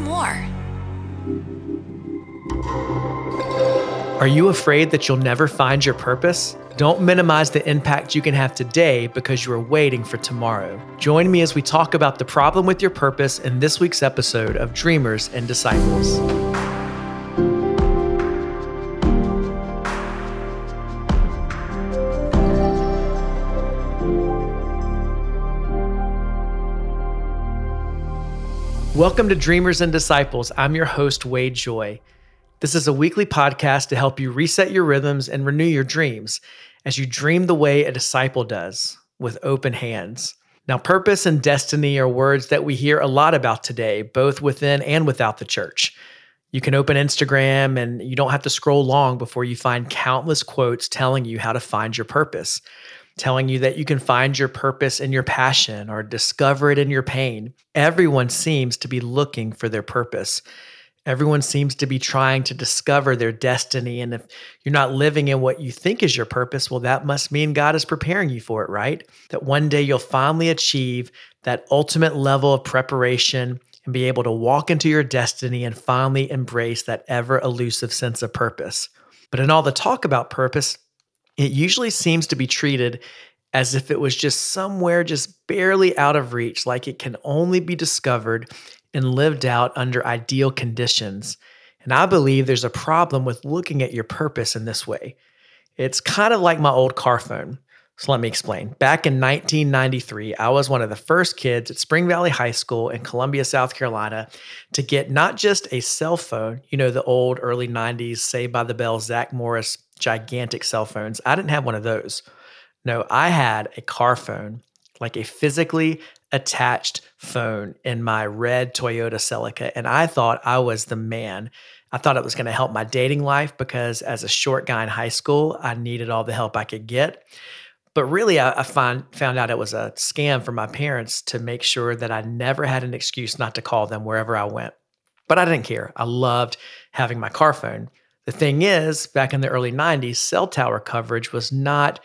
more. Are you afraid that you'll never find your purpose? Don't minimize the impact you can have today because you are waiting for tomorrow. Join me as we talk about the problem with your purpose in this week's episode of Dreamers and Disciples. Welcome to Dreamers and Disciples. I'm your host, Wade Joye. This is a weekly podcast to help you reset your rhythms and renew your dreams as you dream the way a disciple does with open hands. Now, purpose and destiny are words that we hear a lot about today, both within and without the church. You can open Instagram and you don't have to scroll long before you find countless quotes telling you how to find your purpose, telling you that you can find your purpose in your passion or discover it in your pain. Everyone seems to be looking for their purpose. Everyone seems to be trying to discover their destiny. And if you're not living in what you think is your purpose, well, that must mean God is preparing you for it, right? That one day you'll finally achieve that ultimate level of preparation and be able to walk into your destiny and finally embrace that ever elusive sense of purpose. But in all the talk about purpose, it usually seems to be treated as if it was just somewhere just barely out of reach, like it can only be discovered and lived out under ideal conditions. And I believe there's a problem with looking at your purpose in this way. It's kind of like my old car phone. So let me explain. Back in 1993, I was one of the first kids at Spring Valley High School in Columbia, South Carolina, to get not just a cell phone, you know, the old early 90s Saved by the Bell, Zach Morris gigantic cell phones. I didn't have one of those. No, I had a car phone, like a physically attached phone in my red Toyota Celica. And I thought I was the man. I thought it was going to help my dating life because as a short guy in high school, I needed all the help I could get. But really, I, I find, found out it was a scam for my parents to make sure that I never had an excuse not to call them wherever I went. But I didn't care. I loved having my car phone. The thing is, back in the early 90s, cell tower coverage was not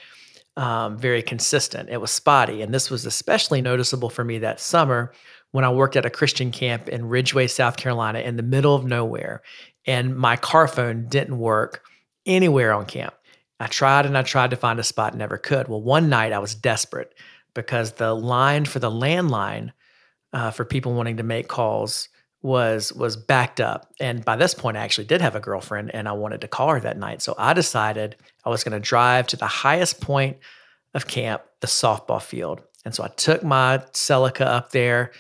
um, very consistent. It was spotty. And this was especially noticeable for me that summer when I worked at a Christian camp in Ridgeway, South Carolina, in the middle of nowhere. And my car phone didn't work anywhere on camp. I tried and I tried to find a spot, never could. Well, one night I was desperate because the line for the landline uh, for people wanting to make calls was was backed up. And by this point i actually did have a girlfriend and i wanted to call her that night. So i decided i was going to drive to the highest point of camp the softball field. And so i took my celica up there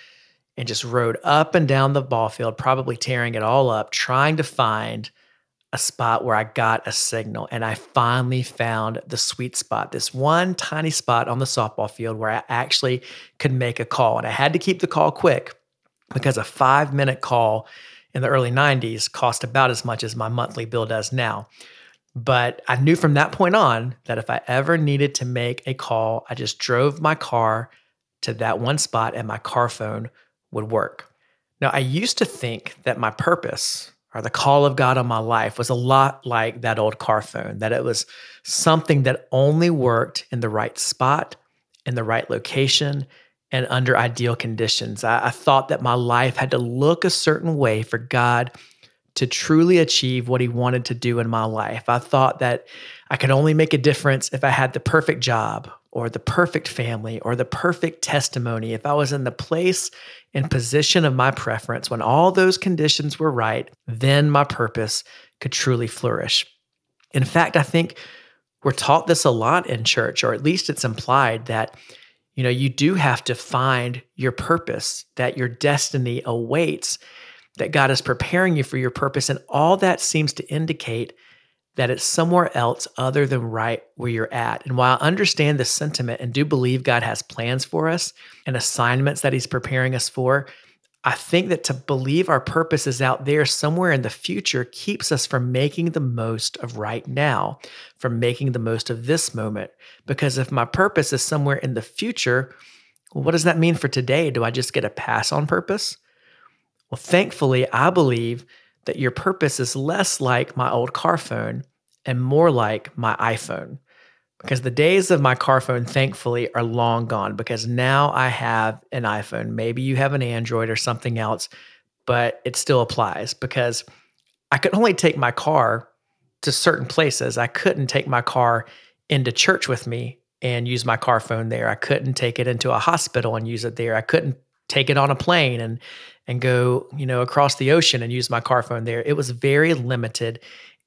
and just rode up and down the ball field probably tearing it all up trying to find a spot where i got a signal. And i finally found the sweet spot this one tiny spot on the softball field where i actually could make a call. And i had to keep the call quick because a five minute call in the early 90s cost about as much as my monthly bill does now. But I knew from that point on that if I ever needed to make a call, I just drove my car to that one spot and my car phone would work. Now, I used to think that my purpose or the call of God on my life was a lot like that old car phone, that it was something that only worked in the right spot, in the right location, and under ideal conditions. I, I, thought that my life had to look a certain way for God to truly achieve what He wanted to do in my life. I thought that I could only make a difference if I had the perfect job or the perfect family or the perfect testimony, if I was in the place and position of my preference when all those conditions were right, then my purpose could truly flourish. In fact, I think we're taught this a lot in church, or at least it's implied that you know, you do have to find your purpose, that your destiny awaits, that God is preparing you for your purpose. And all that seems to indicate that it's somewhere else other than right where you're at. And while I understand the sentiment and do believe God has plans for us and assignments that He's preparing us for, I think that to believe our purpose is out there somewhere in the future keeps us from making the most of right now, from making the most of this moment. Because if my purpose is somewhere in the future, what does that mean for today? Do I just get a pass on purpose? Well, thankfully, I believe that your purpose is less like my old car phone and more like my iPhone because the days of my car phone, thankfully, are long gone because now I have an iPhone. Maybe you have an Android or something else, but it still applies because I could only take my car to certain places. I couldn't take my car into church with me and use my car phone there. I couldn't take it into a hospital and use it there. I couldn't take it on a plane and and go, you know, across the ocean and use my car phone there. It was very limited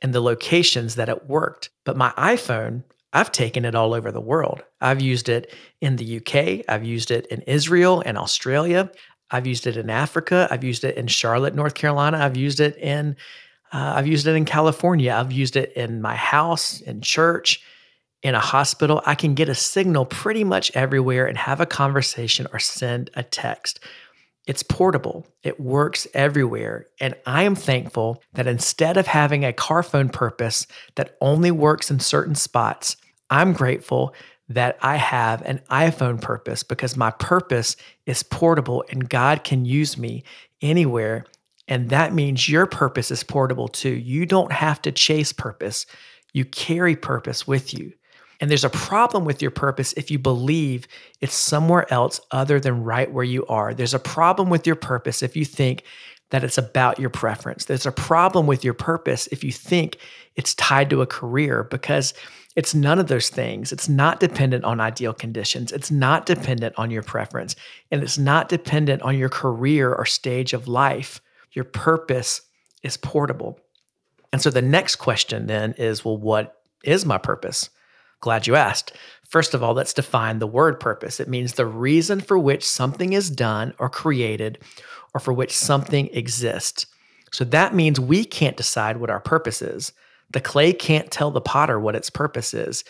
in the locations that it worked. But my iPhone, I've taken it all over the world. I've used it in the UK, I've used it in Israel and Australia. I've used it in Africa. I've used it in Charlotte, North Carolina. I've used it in uh, I've used it in California. I've used it in my house, in church, in a hospital. I can get a signal pretty much everywhere and have a conversation or send a text. It's portable, it works everywhere. And I am thankful that instead of having a car phone purpose that only works in certain spots, I'm grateful that I have an iPhone purpose because my purpose is portable and God can use me anywhere and that means your purpose is portable too. You don't have to chase purpose, you carry purpose with you. And there's a problem with your purpose if you believe it's somewhere else other than right where you are. There's a problem with your purpose if you think that it's about your preference. There's a problem with your purpose if you think it's tied to a career because it's none of those things. It's not dependent on ideal conditions. It's not dependent on your preference. And it's not dependent on your career or stage of life. Your purpose is portable. And so the next question then is well, what is my purpose? Glad you asked. First of all, let's define the word purpose. It means the reason for which something is done or created or for which something exists. So that means we can't decide what our purpose is. The clay can't tell the potter what its purpose is.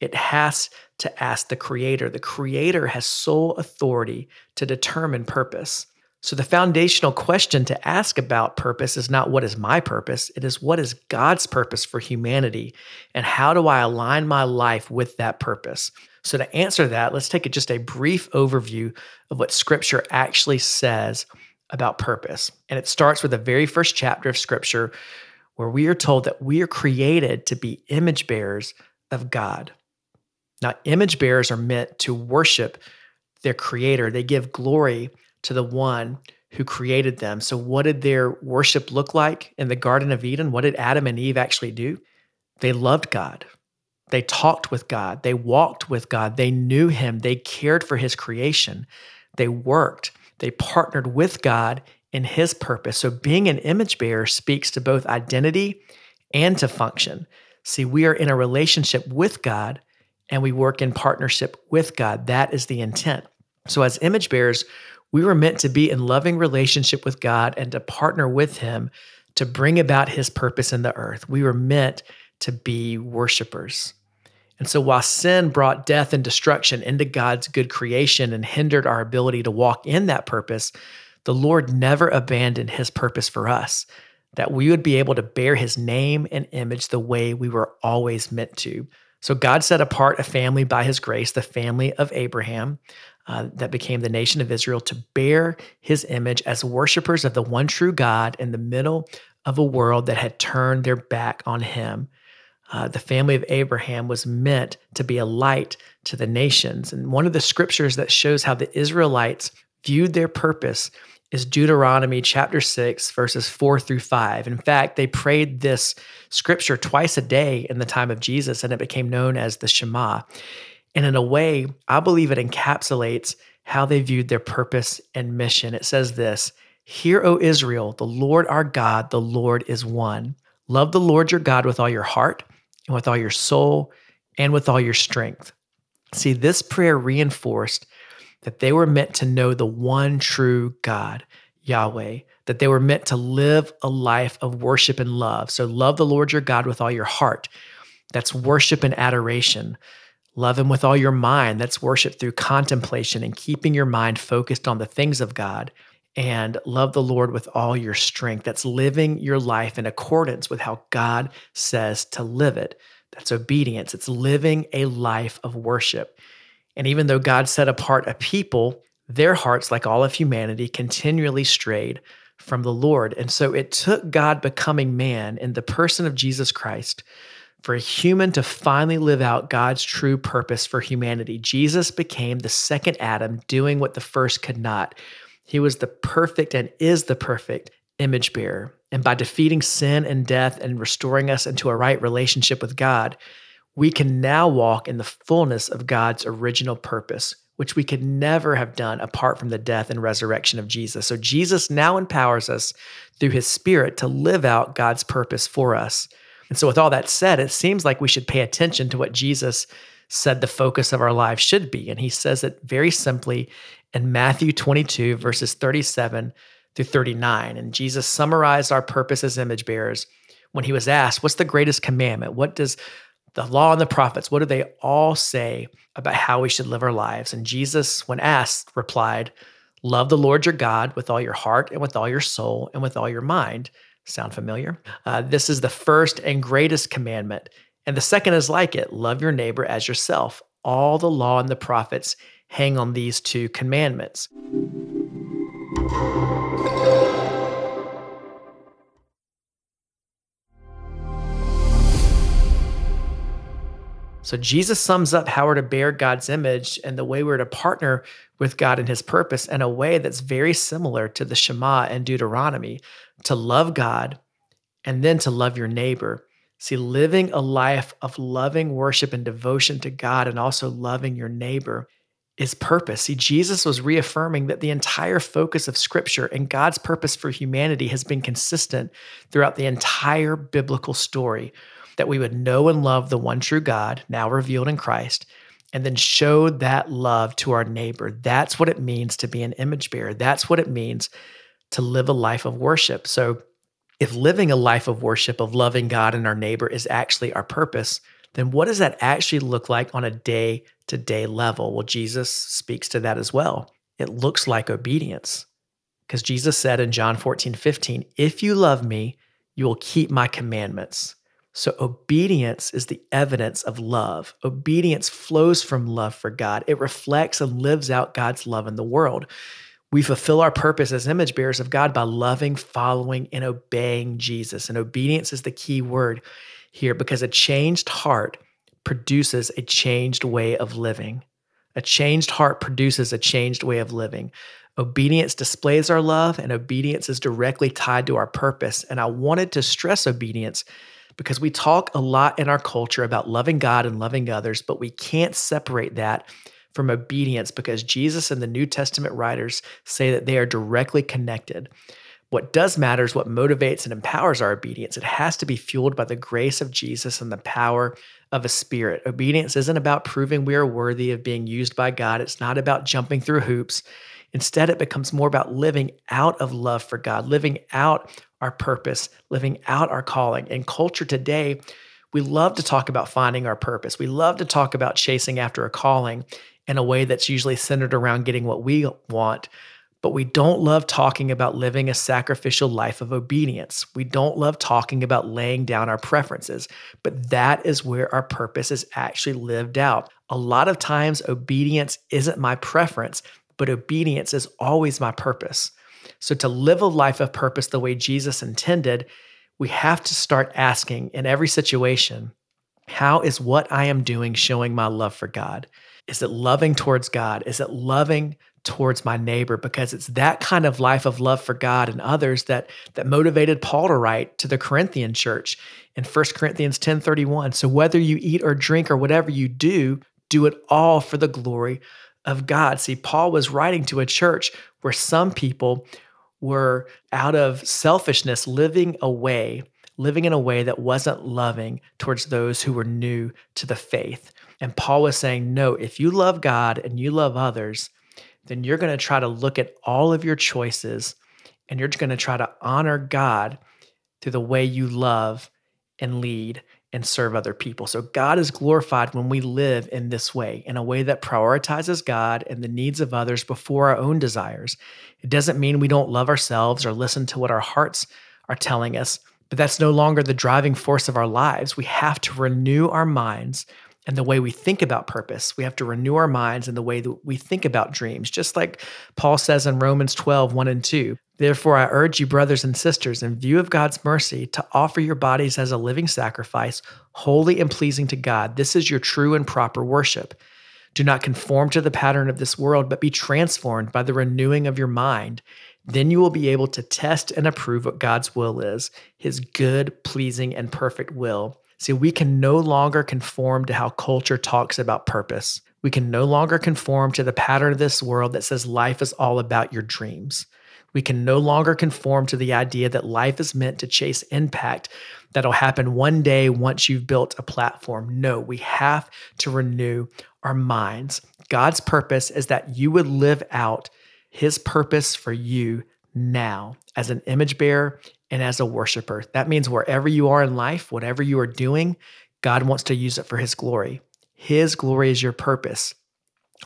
It has to ask the creator. The creator has sole authority to determine purpose. So, the foundational question to ask about purpose is not what is my purpose, it is what is God's purpose for humanity, and how do I align my life with that purpose? So, to answer that, let's take just a brief overview of what Scripture actually says about purpose. And it starts with the very first chapter of Scripture, where we are told that we are created to be image bearers of God. Now, image bearers are meant to worship their creator, they give glory to the one who created them. So, what did their worship look like in the Garden of Eden? What did Adam and Eve actually do? They loved God. They talked with God. They walked with God. They knew Him. They cared for His creation. They worked. They partnered with God in His purpose. So, being an image bearer speaks to both identity and to function. See, we are in a relationship with God and we work in partnership with God. That is the intent. So, as image bearers, we were meant to be in loving relationship with God and to partner with Him to bring about His purpose in the earth. We were meant to be worshipers. And so, while sin brought death and destruction into God's good creation and hindered our ability to walk in that purpose, the Lord never abandoned His purpose for us, that we would be able to bear His name and image the way we were always meant to. So, God set apart a family by His grace, the family of Abraham, uh, that became the nation of Israel to bear his image as worshipers of the one true God in the middle of a world that had turned their back on him. Uh, the family of Abraham was meant to be a light to the nations. And one of the scriptures that shows how the Israelites viewed their purpose is Deuteronomy chapter 6, verses 4 through 5. In fact, they prayed this scripture twice a day in the time of Jesus, and it became known as the Shema. And in a way, I believe it encapsulates how they viewed their purpose and mission. It says this Hear, O Israel, the Lord our God, the Lord is one. Love the Lord your God with all your heart, and with all your soul, and with all your strength. See, this prayer reinforced that they were meant to know the one true God, Yahweh, that they were meant to live a life of worship and love. So, love the Lord your God with all your heart. That's worship and adoration. Love Him with all your mind. That's worship through contemplation and keeping your mind focused on the things of God. And love the Lord with all your strength. That's living your life in accordance with how God says to live it. That's obedience. It's living a life of worship. And even though God set apart a people, their hearts, like all of humanity, continually strayed from the Lord. And so it took God becoming man in the person of Jesus Christ for a human to finally live out God's true purpose for humanity. Jesus became the second Adam, doing what the first could not. He was the perfect and is the perfect image bearer. And by defeating sin and death and restoring us into a right relationship with God, we can now walk in the fullness of God's original purpose, which we could never have done apart from the death and resurrection of Jesus. So Jesus now empowers us through his spirit to live out God's purpose for us. And so, with all that said, it seems like we should pay attention to what Jesus said the focus of our lives should be. And he says it very simply in Matthew 22, verses 37 through 39. And Jesus summarized our purpose as image bearers when he was asked, What's the greatest commandment? What does the law and the prophets, what do they all say about how we should live our lives? And Jesus, when asked, replied, Love the Lord your God with all your heart and with all your soul and with all your mind. Sound familiar? Uh, this is the first and greatest commandment. And the second is like it love your neighbor as yourself. All the law and the prophets hang on these two commandments. So Jesus sums up how we're to bear God's image and the way we're to partner with God in his purpose in a way that's very similar to the Shema and Deuteronomy to love God and then to love your neighbor. See, living a life of loving worship and devotion to God and also loving your neighbor is purpose. See, Jesus was reaffirming that the entire focus of Scripture and God's purpose for humanity has been consistent throughout the entire biblical story that we would know and love the one true God, now revealed in Christ, and then show that love to our neighbor. That's what it means to be an image bearer. That's what it means to live a life of worship. So, if living a life of worship, of loving God and our neighbor is actually our purpose, then what does that actually look like on a day to day level? Well, Jesus speaks to that as well. It looks like obedience. Because Jesus said in John 14, 15, if you love me, you will keep my commandments. So, obedience is the evidence of love. Obedience flows from love for God, it reflects and lives out God's love in the world. We fulfill our purpose as image bearers of God by loving, following, and obeying Jesus. And obedience is the key word here because a changed heart produces a changed way of living. A changed heart produces a changed way of living. Obedience displays our love, and obedience is directly tied to our purpose. And I wanted to stress obedience because we talk a lot in our culture about loving God and loving others, but we can't separate that from obedience because Jesus and the New Testament writers say that they are directly connected. What does matter is what motivates and empowers our obedience. It has to be fueled by the grace of Jesus and the power of a spirit. Obedience isn't about proving we are worthy of being used by God, it's not about jumping through hoops. Instead, it becomes more about living out of love for God, living out our purpose, living out our calling. In culture today, we love to talk about finding our purpose. We love to talk about chasing after a calling in a way that's usually centered around getting what we want. But we don't love talking about living a sacrificial life of obedience. We don't love talking about laying down our preferences, but that is where our purpose is actually lived out. A lot of times, obedience isn't my preference, but obedience is always my purpose. So, to live a life of purpose the way Jesus intended, we have to start asking in every situation how is what I am doing showing my love for God? Is it loving towards God? Is it loving towards my neighbor? Because it's that kind of life of love for God and others that, that motivated Paul to write to the Corinthian church in 1 Corinthians 10 31. So whether you eat or drink or whatever you do, do it all for the glory of God. See, Paul was writing to a church where some people were out of selfishness living away, living in a way that wasn't loving towards those who were new to the faith. And Paul was saying, no, if you love God and you love others, then you're going to try to look at all of your choices and you're going to try to honor God through the way you love and lead and serve other people. So God is glorified when we live in this way, in a way that prioritizes God and the needs of others before our own desires. It doesn't mean we don't love ourselves or listen to what our hearts are telling us, but that's no longer the driving force of our lives. We have to renew our minds and the way we think about purpose. We have to renew our minds in the way that we think about dreams, just like Paul says in Romans 12, 1 and 2. Therefore, I urge you, brothers and sisters, in view of God's mercy, to offer your bodies as a living sacrifice, holy and pleasing to God. This is your true and proper worship. Do not conform to the pattern of this world, but be transformed by the renewing of your mind. Then you will be able to test and approve what God's will is, his good, pleasing, and perfect will. See, we can no longer conform to how culture talks about purpose. We can no longer conform to the pattern of this world that says life is all about your dreams. We can no longer conform to the idea that life is meant to chase impact that'll happen one day once you've built a platform. No, we have to renew our minds. God's purpose is that you would live out his purpose for you now as an image bearer and as a worshiper. That means wherever you are in life, whatever you are doing, God wants to use it for his glory. His glory is your purpose.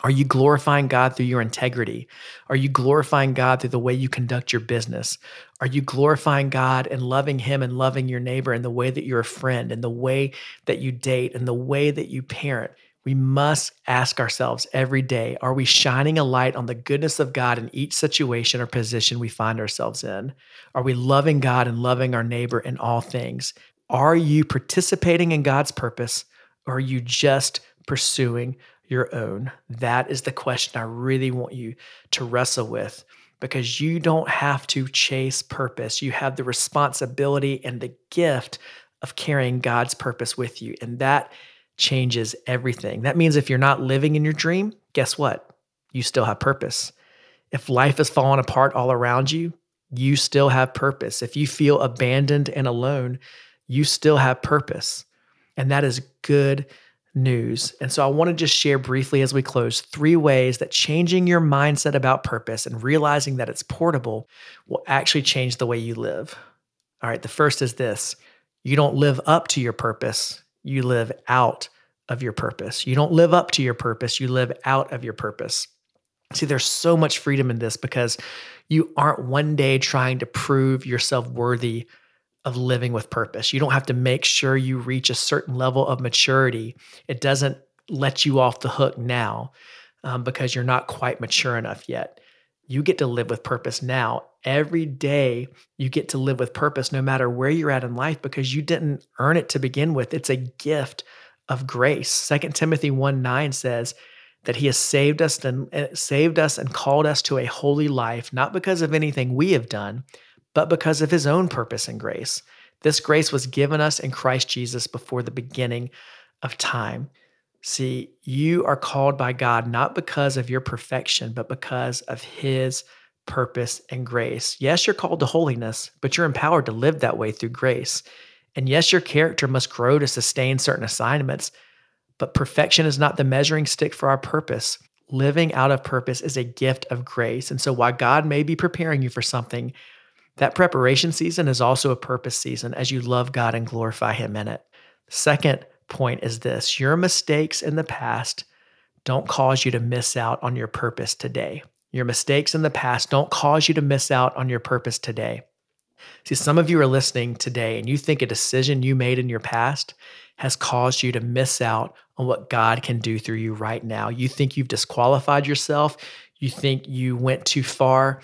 Are you glorifying God through your integrity? Are you glorifying God through the way you conduct your business? Are you glorifying God and loving Him and loving your neighbor in the way that you're a friend, in the way that you date, in the way that you parent? We must ask ourselves every day are we shining a light on the goodness of God in each situation or position we find ourselves in? Are we loving God and loving our neighbor in all things? Are you participating in God's purpose or are you just pursuing your own? That is the question I really want you to wrestle with because you don't have to chase purpose. You have the responsibility and the gift of carrying God's purpose with you. And that changes everything. That means if you're not living in your dream, guess what? You still have purpose. If life is falling apart all around you, you still have purpose. If you feel abandoned and alone, you still have purpose. And that is good news. And so I want to just share briefly as we close three ways that changing your mindset about purpose and realizing that it's portable will actually change the way you live. All right, the first is this you don't live up to your purpose, you live out of your purpose. You don't live up to your purpose, you live out of your purpose. See, there's so much freedom in this because you aren't one day trying to prove yourself worthy of living with purpose. You don't have to make sure you reach a certain level of maturity. It doesn't let you off the hook now um, because you're not quite mature enough yet. You get to live with purpose now. Every day you get to live with purpose no matter where you're at in life because you didn't earn it to begin with. It's a gift of grace. Second Timothy 1 9 says, that he has saved us and eh, saved us and called us to a holy life not because of anything we have done but because of his own purpose and grace. This grace was given us in Christ Jesus before the beginning of time. See, you are called by God not because of your perfection, but because of his purpose and grace. Yes, you're called to holiness, but you're empowered to live that way through grace. And yes, your character must grow to sustain certain assignments, but perfection is not the measuring stick for our purpose. Living out of purpose is a gift of grace. And so, while God may be preparing you for something, that preparation season is also a purpose season as you love God and glorify Him in it. Second point is this your mistakes in the past don't cause you to miss out on your purpose today. Your mistakes in the past don't cause you to miss out on your purpose today. See, some of you are listening today and you think a decision you made in your past has caused you to miss out on what God can do through you right now. You think you've disqualified yourself, you think you went too far,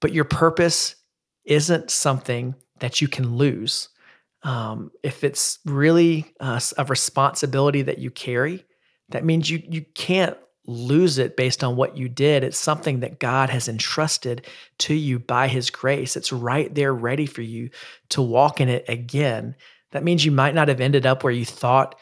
but your purpose isn't something that you can lose. Um, if it's really uh, a responsibility that you carry, that means you you can't lose it based on what you did. It's something that God has entrusted to you by His grace. It's right there, ready for you to walk in it again. That means you might not have ended up where you thought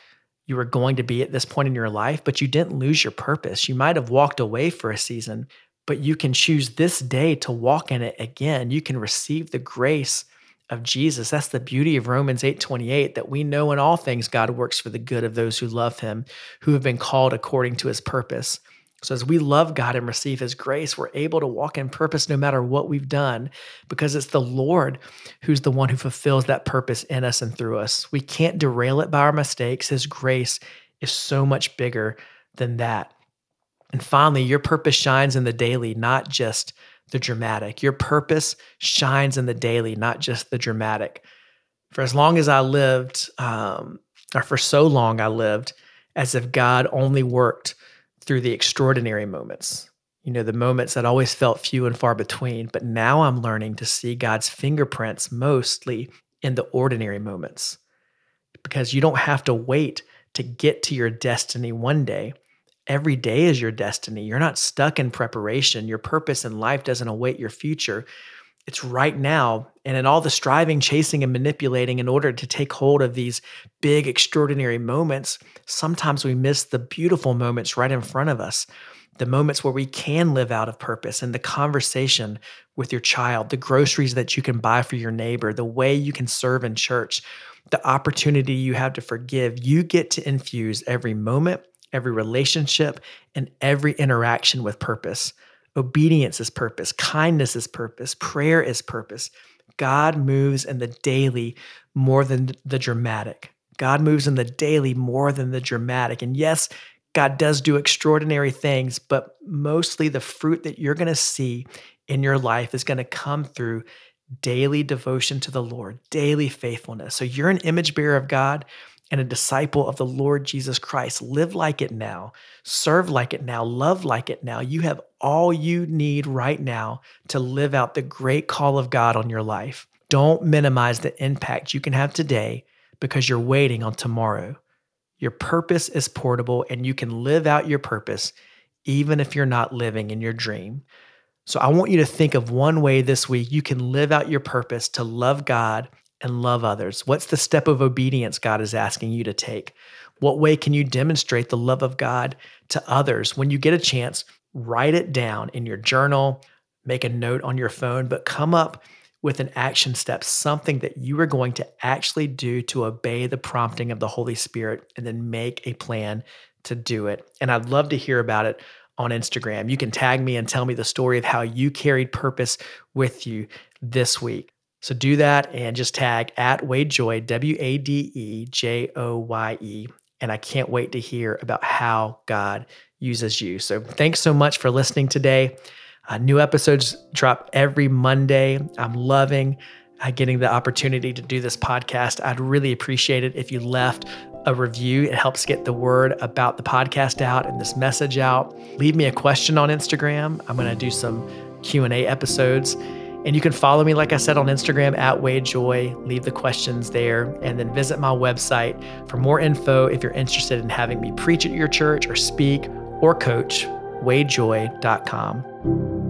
you were going to be at this point in your life, but you didn't lose your purpose. You might have walked away for a season, but you can choose this day to walk in it again. You can receive the grace of Jesus. That's the beauty of Romans 8:28 that we know in all things God works for the good of those who love him, who have been called according to his purpose. So as we love God and receive his grace, we're able to walk in purpose no matter what we've done because it's the Lord who's the one who fulfills that purpose in us and through us. We can't derail it by our mistakes. His grace is so much bigger than that. And finally, your purpose shines in the daily, not just the dramatic. Your purpose shines in the daily, not just the dramatic. For as long as I lived, um, or for so long I lived, as if God only worked through the extraordinary moments, you know, the moments that always felt few and far between. But now I'm learning to see God's fingerprints mostly in the ordinary moments because you don't have to wait to get to your destiny one day Every day is your destiny. You're not stuck in preparation. Your purpose in life doesn't await your future. It's right now. And in all the striving, chasing, and manipulating in order to take hold of these big, extraordinary moments, sometimes we miss the beautiful moments right in front of us. The moments where we can live out of purpose and the conversation with your child, the groceries that you can buy for your neighbor, the way you can serve in church, the opportunity you have to forgive. You get to infuse every moment, every relationship, and every interaction with purpose. Obedience is purpose, kindness is purpose, prayer is purpose. God moves in the daily more than the dramatic. God moves in the daily more than the dramatic. And yes, God does do extraordinary things, but mostly the fruit that you're going to see in your life is going to come through daily devotion to the Lord, daily faithfulness. So you're an image bearer of God and a disciple of the Lord Jesus Christ. Live like it now, serve like it now, love like it now. You have all you need right now to live out the great call of God on your life. Don't minimize the impact you can have today because you're waiting on tomorrow. Your purpose is portable and you can live out your purpose even if you're not living in your dream. So I want you to think of one way this week you can live out your purpose to love God and love others? What's the step of obedience God is asking you to take? What way can you demonstrate the love of God to others? When you get a chance, write it down in your journal, make a note on your phone, but come up with an action step, something that you are going to actually do to obey the prompting of the Holy Spirit, and then make a plan to do it. And I'd love to hear about it on Instagram. You can tag me and tell me the story of how you carried purpose with you this week. So do that and just tag at Wade Joye, W A D E J O Y E. And I can't wait to hear about how God uses you. So thanks so much for listening today. Uh, new episodes drop every Monday. I'm loving uh, getting the opportunity to do this podcast. I'd really appreciate it if you left a review. It helps get the word about the podcast out and this message out. Leave me a question on Instagram. I'm going to do some Q&A episodes and you can follow me, like I said, on Instagram at Wade Joye. Leave the questions there and then visit my website for more info if you're interested in having me preach at your church or speak or coach, wadejoye.com.